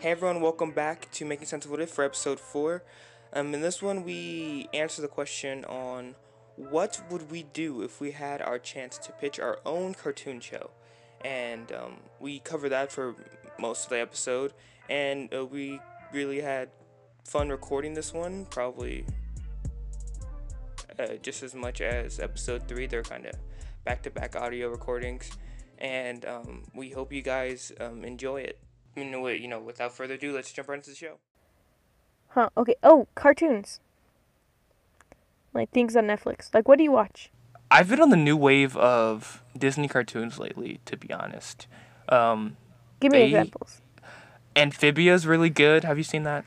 Hey everyone, welcome back to Making Sense of What If for episode 4. Um, in this one, we answer the question on what would we do if we had our chance to pitch our own cartoon show? And um, we cover that for most of the episode, and uh, we really had fun recording this one, probably uh, just as much as episode 3. They're kind of back to back audio recordings, and um, we hope you guys um, enjoy it you know, you know, without further ado, let's jump right into the show. Huh, okay. Oh, cartoons. Like things on Netflix. Like, what do you watch? I've been on the new wave of Disney cartoons lately, to be honest. Um, Give me they, examples. Amphibia's really good. Have you seen that?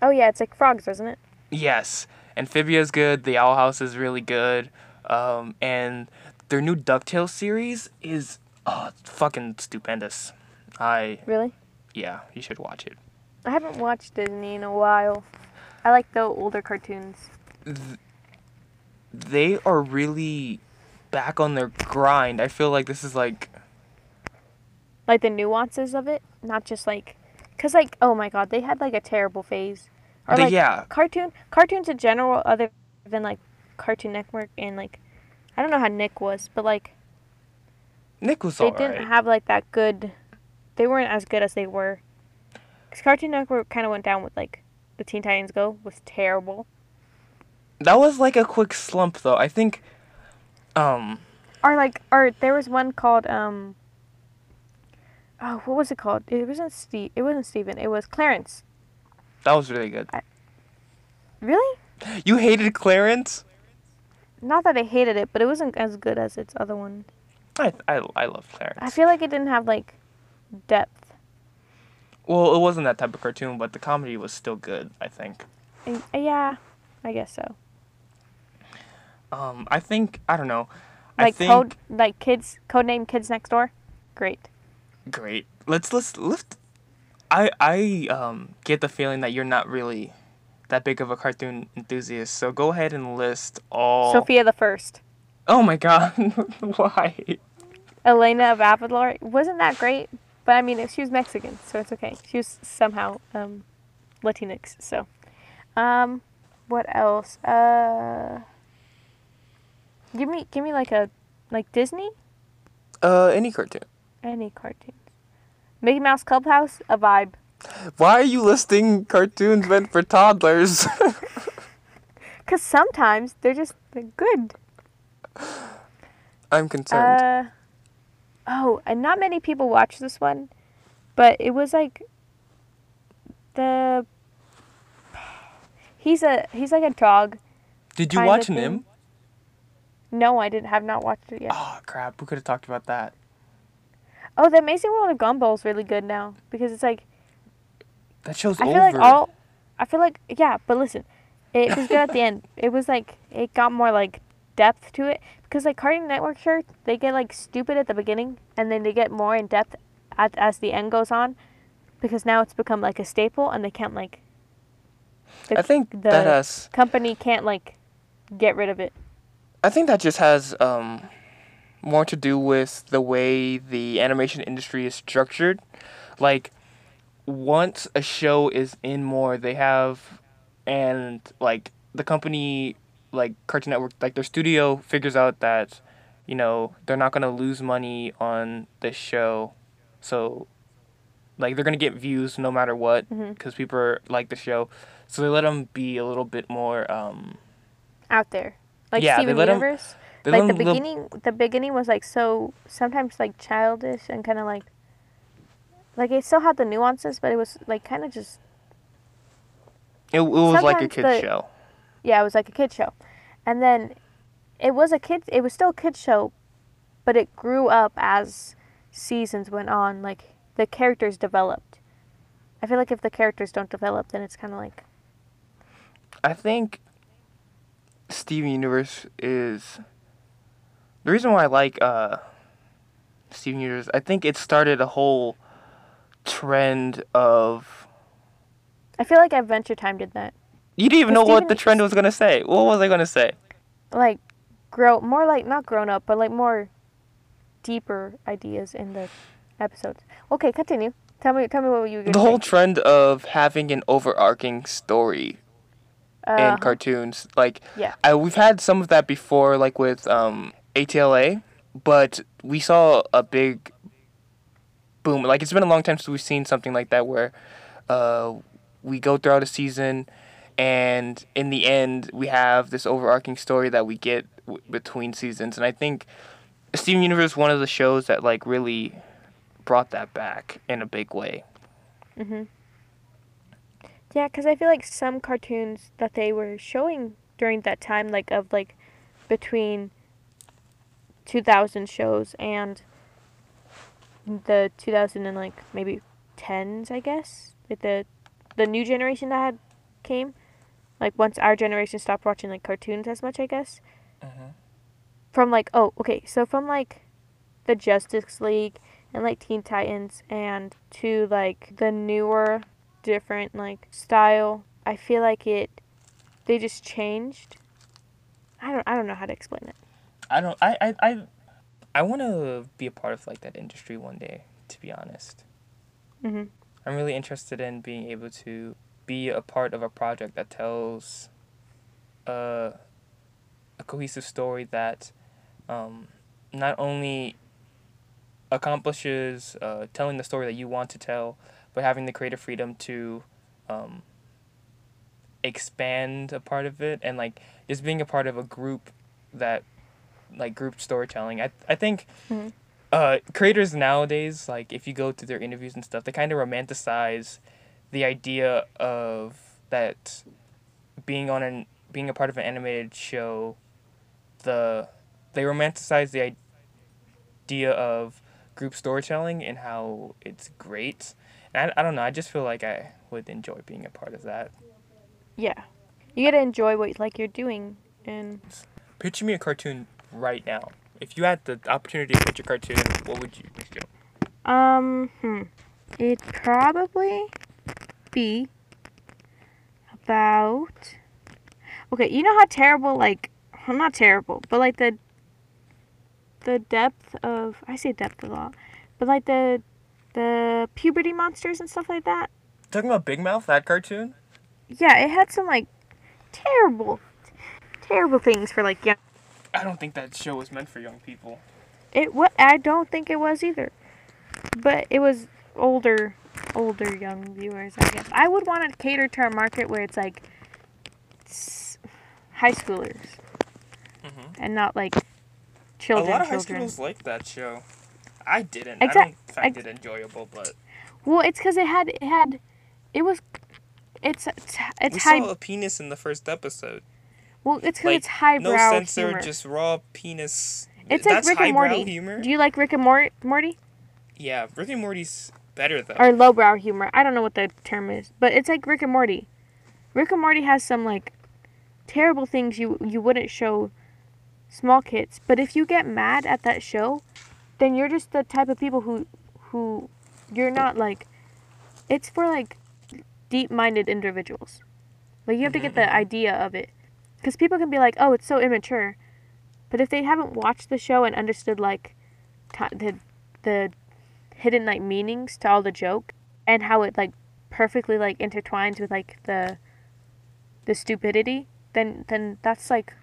Oh, yeah, it's like frogs, isn't it? Yes. Amphibia's good. The Owl House is really good. Um, and their new DuckTales series is oh, fucking stupendous. I really. Yeah, you should watch it. I haven't watched Disney in a while. I like the older cartoons. they are really back on their grind. I feel like this is like like the nuances of it, not just like cuz like oh my god, they had like a terrible phase. Or like yeah. cartoon cartoons in general other than like Cartoon Network and like I don't know how Nick was, but like Nick was They didn't have like that good they weren't as good as they were. Because Cartoon Network kind of went down with like the Teen Titans Go was terrible. That was like a quick slump though. I think, um. Or like, or there was one called um. Oh, what was it called? It wasn't Steve. It wasn't Steven. It was Clarence. That was really good. I, really? You hated Clarence? Not that I hated it, but it wasn't as good as its other one. I I I love Clarence. I feel like it didn't have like depth. Well, it wasn't that type of cartoon, but the comedy was still good. I think. Uh, yeah, I guess so. Um, I think I don't know. Like think, code, like kids, code name Kids Next Door. Great. Great. Let's let's lift. I I um get the feeling that you're not really that big of a cartoon enthusiast. So go ahead and list all. Sofia the First. Oh my God! Why? Elena of Avalor wasn't that great, but I mean, she was Mexican, so it's okay. She was somehow um, Latinx. So, um, what else? Uh, give me, give me like a, like Disney. Uh, any cartoon. Any cartoons. Mickey Mouse Clubhouse, a vibe. Why are you listing cartoons meant for toddlers? Cause sometimes they're just they're good. I'm concerned. Uh, Oh, and not many people watch this one, but it was like the he's a he's like a dog. Did you watch him? No, I didn't have not watched it yet. Oh crap! We could have talked about that. Oh, the Amazing World of Gumball is really good now because it's like that show's I over. feel like all I feel like yeah, but listen, it was good at the end. It was like it got more like depth to it because like Cartoon Network shirts they get like stupid at the beginning and then they get more in depth at, as the end goes on because now it's become like a staple and they can't like the, I think the that has company can't like get rid of it. I think that just has um more to do with the way the animation industry is structured. Like once a show is in more, they have and like the company like Cartoon Network, like their studio figures out that, you know, they're not gonna lose money on this show, so, like they're gonna get views no matter what, because mm-hmm. people are, like the show, so they let them be a little bit more um. Out there, like yeah, Steven Universe. Them, like the beginning, the beginning was like so sometimes like childish and kind of like. Like it still had the nuances, but it was like kind of just. It, it was like a kid's show yeah, it was like a kid show. And then it was a kid it was still a kid show, but it grew up as seasons went on, like the characters developed. I feel like if the characters don't develop, then it's kind of like I think Steven Universe is the reason why I like uh Steven Universe. I think it started a whole trend of I feel like Adventure Time did that. You didn't even know what the trend was gonna say. What was I gonna say? Like, grow more like not grown up, but like more deeper ideas in the episodes. Okay, continue. Tell me, tell me what you. were The whole say. trend of having an overarching story in Uh, cartoons, like Yeah. I, we've had some of that before, like with um, ATLA, but we saw a big boom. Like it's been a long time since we've seen something like that where uh, we go throughout a season, and in the end, we have this overarching story that we get w- between seasons. And I think Steven Universe is one of the shows that like really brought that back in a big way. Mm-hmm. Yeah, because I feel like some cartoons that they were showing during that time, like of like between 2000 shows and the 2000 and like maybe 10s, I guess, like the the new generation that had came, like once our generation stopped watching like cartoons as much, I guess. From like oh okay, so from like the Justice League and like Teen Titans and to like the newer different like style. I feel like it they just changed. I don't I don't know how to explain it. I don't. I. I. I, I want to be a part of like that industry one day. To be honest, Mhm. I'm really interested in being able to be a part of a project that tells a, a cohesive story that um, not only accomplishes uh, telling the story that you want to tell, but having the creative freedom to um, expand a part of it and like just being a part of a group that like group storytelling. I I think Mhm. uh, creators nowadays, like if you go to their interviews and stuff, they kind of romanticize the idea of that being on an being a part of an animated show. The they romanticize the idea of group storytelling and how it's great. And I, I don't know. I just feel like I would enjoy being a part of that. Yeah. You got to enjoy what like you're doing and Picture me a cartoon right now. If you had the opportunity to pitch a cartoon, what would you do? um hmm it'd probably be about Okay, you know how terrible like well, not terrible, but like the the depth of I say depth a lot, but like the the puberty monsters and stuff like that. Talking about Big Mouth, that cartoon? Yeah, it had some like terrible, terrible things for like young. I don't think that show was meant for young people. It what I don't think it was either, but it was older, older young viewers. I guess I would want to cater to a market where it's like high schoolers Mhm. and not like children. a lot of high children. schools liked that show. I didn't. Exact- I don't find ex- it enjoyable, but Well, it's because it had it had, it was, it's it's, it's we high. saw a penis in the first episode. well, it's because like, it's highbrow No censor, humor. just raw penis. it's like That's Rick and Morty. humor. Do you like Rick and Mor- Morty? Yeah, Rick and Morty's better though. or lowbrow humor. I don't know what the term is, but it's like Rick and Morty. Rick and Morty has some like terrible things you you wouldn't show small kids. But if you get mad at that show, then you're just the type of people who who you're not like it's for like deep-minded individuals. Like you have to get the mm-hmm. idea of it. Cuz people can be like, "Oh, it's so immature." But if they haven't watched the show and understood like ti the the hidden like meanings to all the joke and how it like perfectly like intertwines with like the the stupidity then then that's like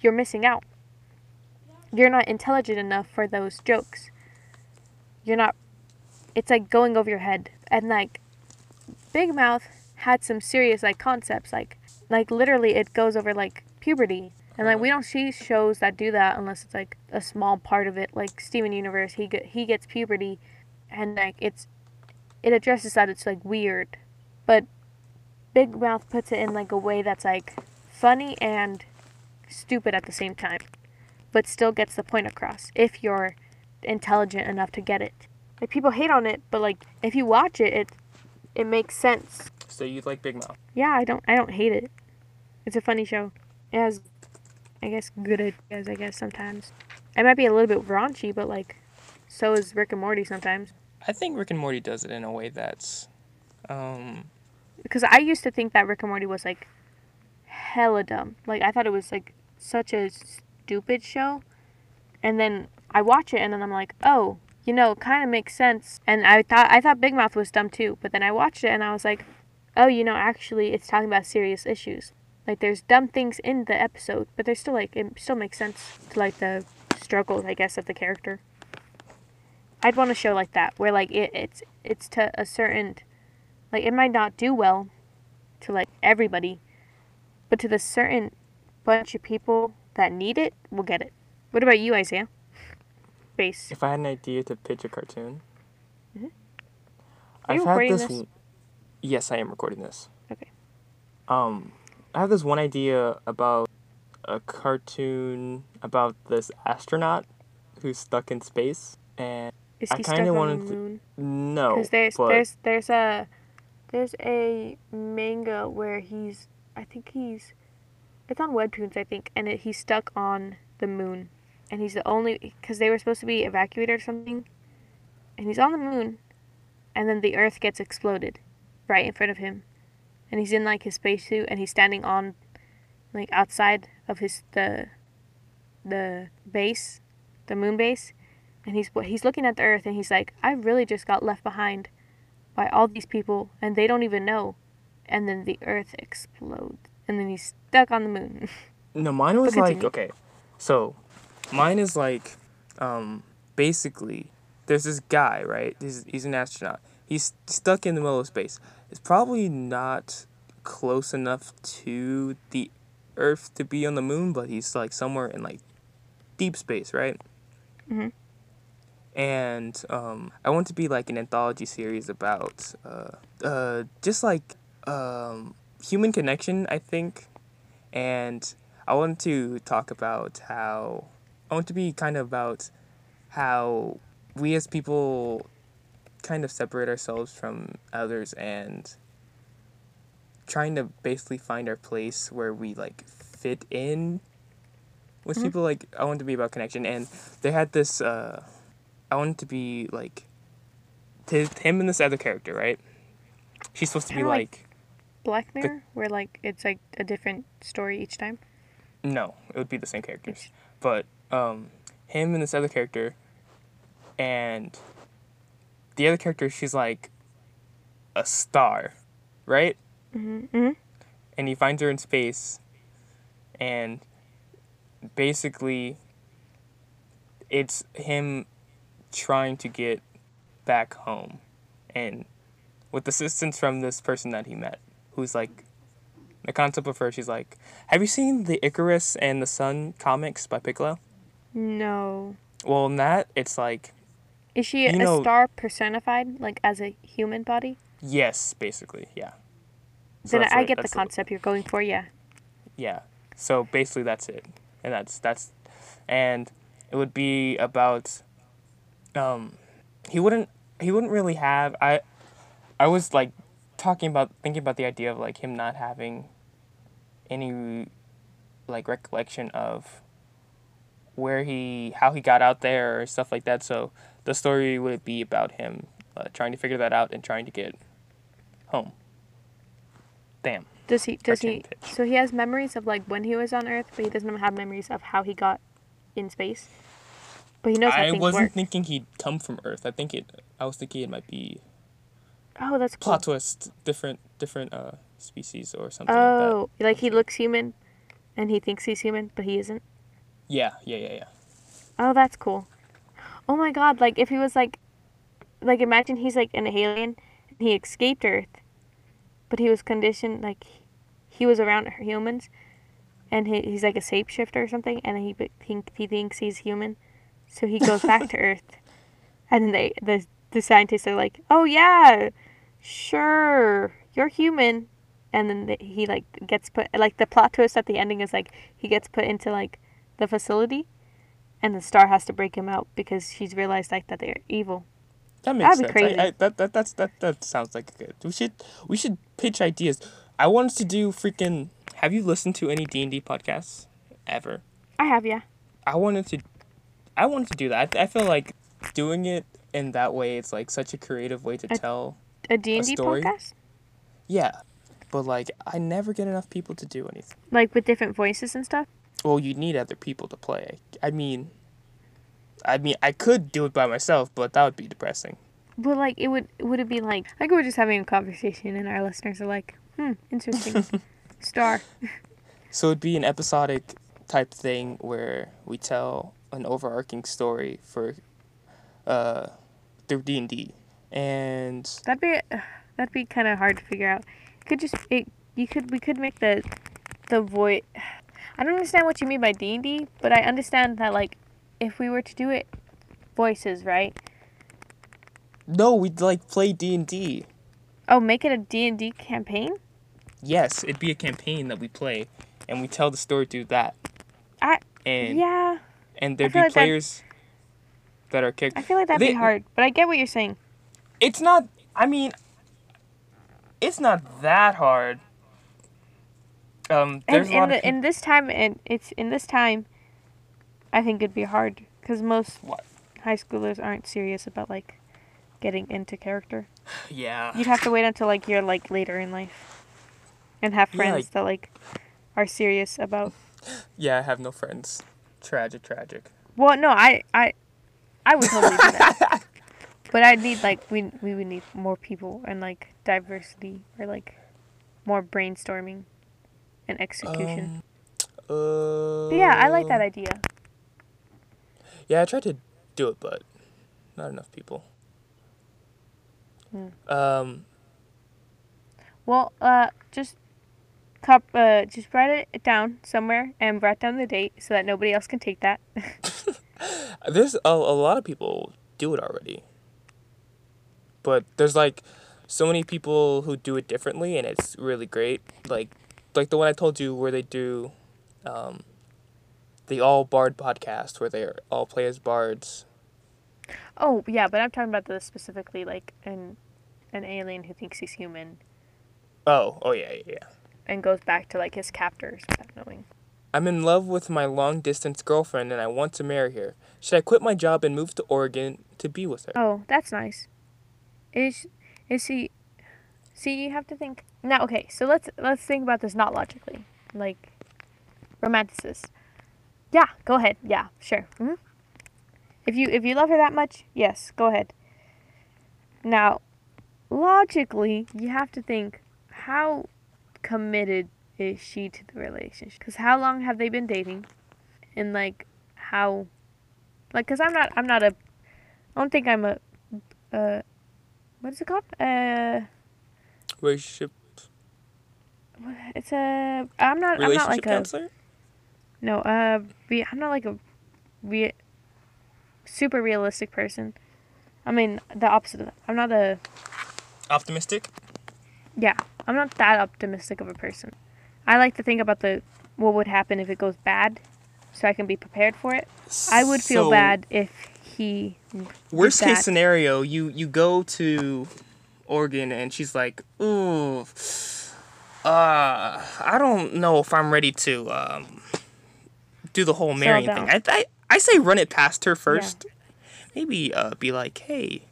you're missing out. You're not intelligent enough for those jokes. You're not it's like going over your head. And like big mouth had some serious like concepts like like literally it goes over like puberty. And like we don't see shows that do that unless it's like a small part of it. Like steven universe he get, he gets puberty and like it's it addresses that it's like weird. But big mouth puts it in like a way that's like funny and stupid at the same time but still gets the point across if you're intelligent enough to get it. Like people hate on it but like if you watch it it it makes sense. So you like Big Mouth? yeah i don't i don't hate it. It's a funny show. It has i guess good ideas i guess sometimes. It might be a little bit raunchy but like so is rick and morty sometimes I think Rick and Morty does it in a way that's, um, because I used to think that Rick and Morty was like hella dumb. Like I thought it was like such a stupid show, and then I watch it and then I'm like, oh you know, kind of makes sense. And I thought I thought Big Mouth was dumb too, but then I watched it and I was like, oh, you know, actually, it's talking about serious issues. Like there's dumb things in the episode, but there's still like it still makes sense to like the struggles, I guess, of the character. I'd want a show like that where like it, it's it's to a certain like it might not do well to like everybody, but to the certain bunch of people that need it will get it. What about you, Isaiah? Base. If I had an idea to pitch a cartoon, Mhm. Are I've you had recording this. this? Yes, I am recording this. Okay. Um, I have this one idea about a cartoon about this astronaut who's stuck in space, and Is I he stuck kinda on wanted the to- moon? no, Because there's there's there's a there's a manga where he's I think he's it's on webtoons I think and it, he's stuck on the moon and he's the only because they were supposed to be evacuated or something and he's on the moon and then the earth gets exploded right in front of him and he's in like his spacesuit and he's standing on like outside of his the the base the moon base and he's he's looking at the earth and he's like i really just got left behind by all these people and they don't even know and then the earth explodes and then he's stuck on the moon No, mine was like okay. So, mine is like, um, basically, there's this guy, right? He's he's an astronaut. He's stuck in the middle of space. It's probably not close enough to the Earth to be on the moon, but he's like somewhere in like deep space, right? Mhm. And um, I want to be like an anthology series about uh, uh, just like um, human connection, I think, and I want to talk about how I want to be kind of about how we as people kind of separate ourselves from others and trying to basically find our place where we like fit in with Mhm. people. Like I want to be about connection. And they had this uh I wanted to be like to him and this other character, right? She's supposed to be Kinda like- like black mirror where like it's like a different story each time No, it would be the same characters. But um, him and this other character, and the other character, she's like a star, right? mm-hmm. Mm-hmm. And he finds her in space, and basically, it's him trying to get back home, and with assistance from this person that he met, who's like the concept of her. She's like, "Have you seen the Icarus and the Sun comics by Piccolo?" no Well, in that, it's like is she a know- star personified like as a human body yes, basically, yeah. So then i what- get the concept you're going for yeah Yeah. So basically that's it. And that's that's and it would be about um he wouldn't he wouldn't really have I I was like talking about thinking about the idea of like him not having any like recollection of where he how he got out there or stuff like that. So the story would be about him uh, trying to figure that out and trying to get home. Damn. does he does he pitch. so he has memories of like when he was on earth but he doesn't have memories of how he got in space but he knows how I things wasn't work thinking he'd come from Earth. I think it. I was thinking it might be oh that's cool plot twist, different different uh species or something like oh like he looks human and he thinks he's human but he isn't. Yeah, yeah, yeah, yeah. Oh, that's cool. Oh my god, like if he was like like imagine he's like an alien and he escaped Earth, but he was conditioned like he was around humans and he, he's like a shapeshifter or something and he think he thinks he's human. So he goes back to Earth. And then they the the scientists are like, "Oh yeah. Sure. You're human." And then the, he like gets put like the plot twist at the ending is like he gets put into like the facility and the star has to break him out because she's realized like that they're evil. That makes That'd be sense. crazy. I, I, that that that's that that sounds like good. We should we should pitch ideas. I wanted to do freaking. Have you listened to any D and D podcasts ever? I have, yeah. I wanted to. I wanted to do that. I, I feel like doing it in that way. It's like such a creative way to A- tell. A D&D podcast? Yeah, but like I never get enough people to do anything. Like with different voices and stuff? Well, you need other people to play. I mean, I mean, I could do it by myself, but that would be depressing. But like it would would it be like like we're just having a conversation and our listeners are like, hmm, interesting. Star. So it'd be an episodic type thing where we tell an overarching story for uh through D and D, and That'd be that'd be kind of hard to figure out. It could just it you could we could make the the void. I don't understand what you mean by D and D, but I understand that like if we were to do it voices, right? no, we'd like play D and D. Oh, make it a D and D campaign. Yes, it'd be a campaign that we play, and we tell the story through that. I- and yeah, and there'd be like players that are characters. I feel like that'd They- be hard, but I get what you're saying. It's not. I mean, it's not that hard. Um, And there's a in lot the of in this time and it's in this time, I think it'd be hard because most What? high schoolers aren't serious about like getting into character. yeah. You'd have to wait until like you're like later in life, and have Yeah, friends like- that like are serious about. Yeah, I have no friends. Tragic, tragic. Well, no, I I I would totally do that. But I need like we we would need more people and like diversity or like more brainstorming and execution. Um, uh, but yeah, I like that idea. Yeah, I tried to do it, but not enough people. Hmm. Um, Well, uh, just cup, uh, just write it down somewhere and write down the date so that nobody else can take that. there's a, a lot of people do it already, but there's like so many people who do it differently, and it's really great. Like, like the one I told you where they do, um, the all bard podcast where they all play as bards. oh yeah, but I'm talking about the specifically like an an alien who thinks he's human Oh, oh yeah, yeah, yeah. And goes back to like his captors without knowing. I'm in love with my long distance girlfriend and I want to marry her. Should I quit my job and move to Oregon to be with her? Oh, that's nice. Is is he? See, you have to think now. Okay, so let's let's think about this not logically, like romanticist. Yeah, go ahead. Yeah, sure. hmm If you if you love her that much, yes, go ahead. Now, logically, you have to think how committed is she to the relationship? Because how long have they been dating, and like how, like, because I'm not I'm not a I don't think I'm a, uh, what is it called? Uh, Relationship it's a. I'm not. I'm not like a. counselor? No. Uh, re, I'm not like a, re, super realistic person. I mean the opposite of that. I'm not a. Optimistic? Yeah, I'm not that optimistic of a person. I like to think about the what would happen if it goes bad, so I can be prepared for it. I would feel So, bad if he. Worst case scenario, you you go to Oregon and she's like, "Ooh, uh, I don't know if I'm ready to um do the whole marrying thing." I. I I say run it past her first. Maybe uh be like, "Hey,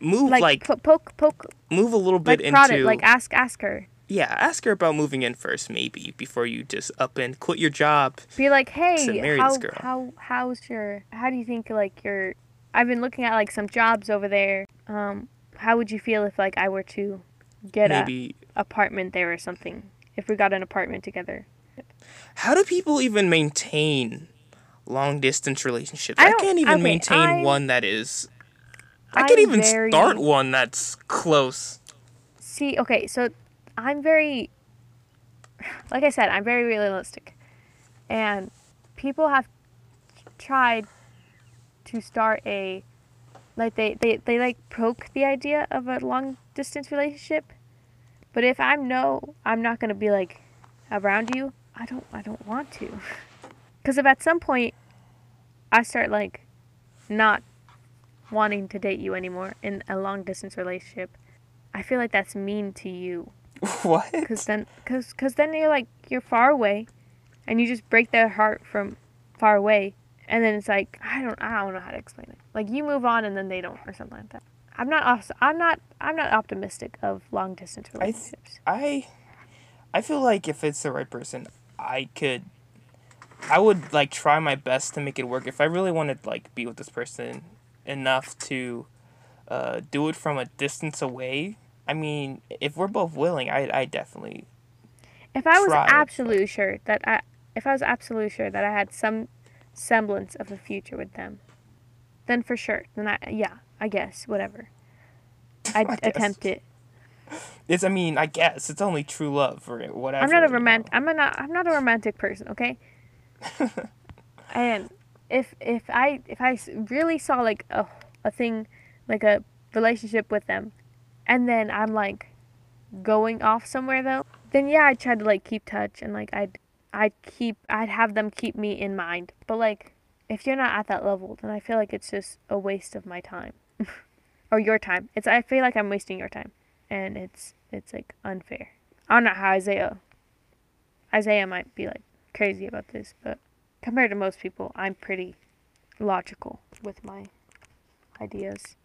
move Like, like, po- poke poke move a little like bit prod into it like ask ask her yeah, ask her about moving in first, maybe before you just up and quit your job. be like hey how how how's your how do you think like your i've been looking at like some jobs over there um how would you feel if like i were to get maybe a apartment there or something if we got an apartment together How do people even maintain long distance relationships? I I, can't even okay, maintain I'm- one that is. I I'm can't even very- start one that's close. see okay so i'm very like i said i'm very realistic. And people have tried to start a like they, they, they like poke the idea of a long distance relationship. But if i'm no i'm not going to be like around you i don't i don't want to. Because if at some point i start like not wanting to date you anymore in a long distance relationship i feel like that's mean to you what? because then cause, cause then you're like you're far away and you just break their heart from far away and then it's like i don't i don't know how to explain it like you move on and then they don't or something like that i'm not i'm not i'm not optimistic of long distance th- relationships I, I feel like if it's the right person, I could I would like try my best to make it work. If I really wanted like be with this person enough to uh, do it from a distance away, I mean, if we're both willing, I I definitely If I was Try sure that I, if I was absolutely sure that I had some semblance of a future with them, then for sure, then I yeah, I guess whatever. I'd I guess. attempt it. It's I mean, I guess it's only true love or whatever. I'm not a romantic. I'm not. I'm not a romantic person. Okay. and if if I if I really saw like a a thing, like a relationship with them, and then I'm like going off somewhere though, then yeah, I'd try to like keep touch and like I'd I'd keep I'd have them keep me in mind. But like if you're not at that level, then I feel like it's just a waste of my time or your time. It's I feel like I'm wasting your time, and it's it's like unfair. I don't know how Isaiah Isaiah might be like crazy about this, but compared to most people, I'm pretty logical with my ideas.